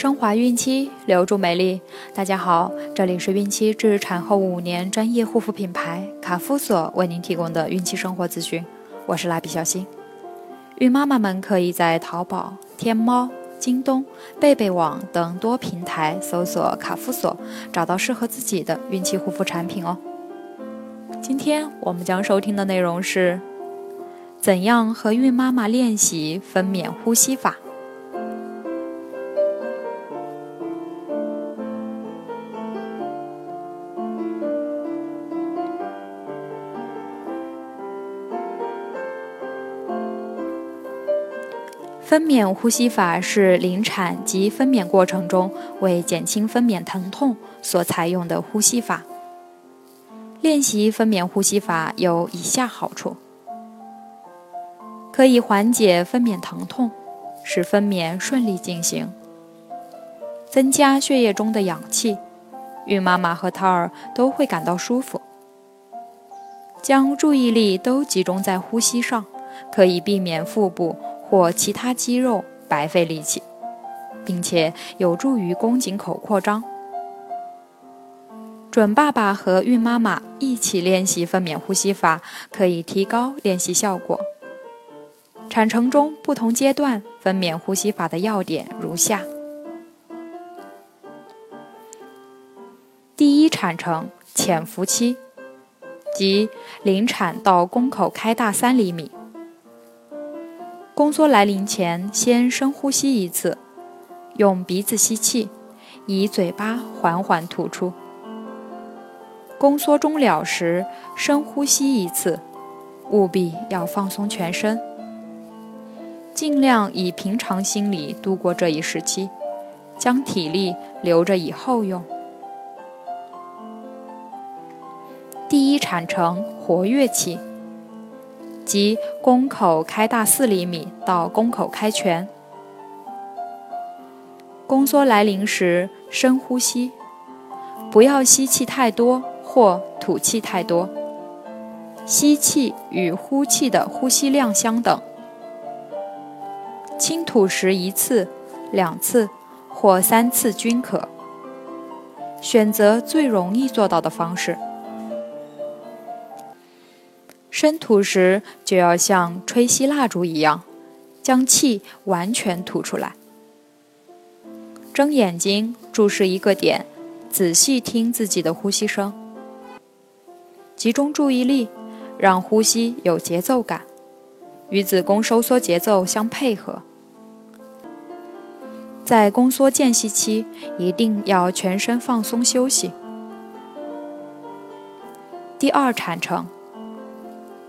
升华孕期，留住美丽。大家好，这里是孕期至产后五年专业护肤品牌卡夫索为您提供的孕期生活资讯。我是蜡笔小新。孕妈妈们可以在淘宝、天猫、京东、贝贝网等多平台搜索卡夫索，找到适合自己的孕期护肤产品哦。今天我们将收听的内容是：怎样和孕妈妈练习分娩呼吸法？分娩呼吸法是临产及分娩过程中为减轻分娩疼痛所采用的呼吸法。练习分娩呼吸法有以下好处：可以缓解分娩疼痛，使分娩顺利进行；增加血液中的氧气，孕妈妈和胎儿都会感到舒服；将注意力都集中在呼吸上，可以避免腹部。或其他肌肉白费力气，并且有助于宫颈口扩张。准爸爸和孕妈妈一起练习分娩呼吸法，可以提高练习效果。产程中不同阶段分娩呼吸法的要点如下：第一产程潜伏期，即临产到宫口开大三厘米。宫缩来临前，先深呼吸一次，用鼻子吸气，以嘴巴缓缓吐出。宫缩终了时，深呼吸一次，务必要放松全身，尽量以平常心理度过这一时期，将体力留着以后用。第一产程活跃期。即宫口开大四厘米到宫口开全，宫缩来临时深呼吸，不要吸气太多或吐气太多，吸气与呼气的呼吸量相等，轻吐时一次、两次或三次均可，选择最容易做到的方式。深吐时就要像吹熄蜡烛一样，将气完全吐出来。睁眼睛，注视一个点，仔细听自己的呼吸声，集中注意力，让呼吸有节奏感，与子宫收缩节奏相配合。在宫缩间隙期，一定要全身放松休息。第二产程。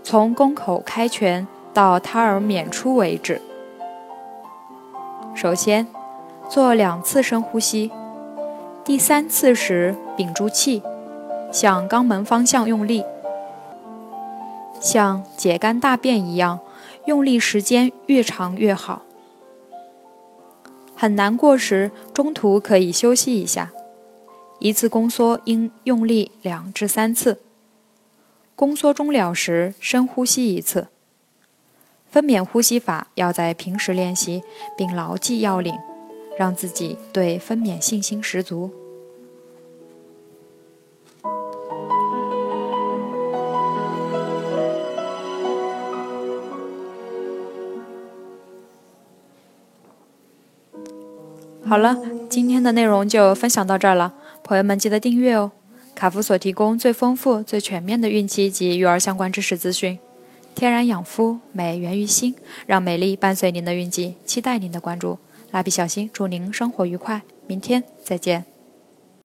从宫口开全到胎儿娩出为止。首先，做两次深呼吸，第三次时屏住气，向肛门方向用力，像解干大便一样，用力时间越长越好。很难过时，中途可以休息一下。一次宫缩应用力两至三次。宫缩终了时，深呼吸一次。分娩呼吸法要在平时练习，并牢记要领，让自己对分娩信心十足。好了，今天的内容就分享到这儿了，朋友们记得订阅哦。卡夫所提供最丰富、最全面的孕期及育儿相关知识资讯，天然养肤，美源于心，让美丽伴随您的孕期，期待您的关注。蜡笔小新祝您生活愉快，明天再见。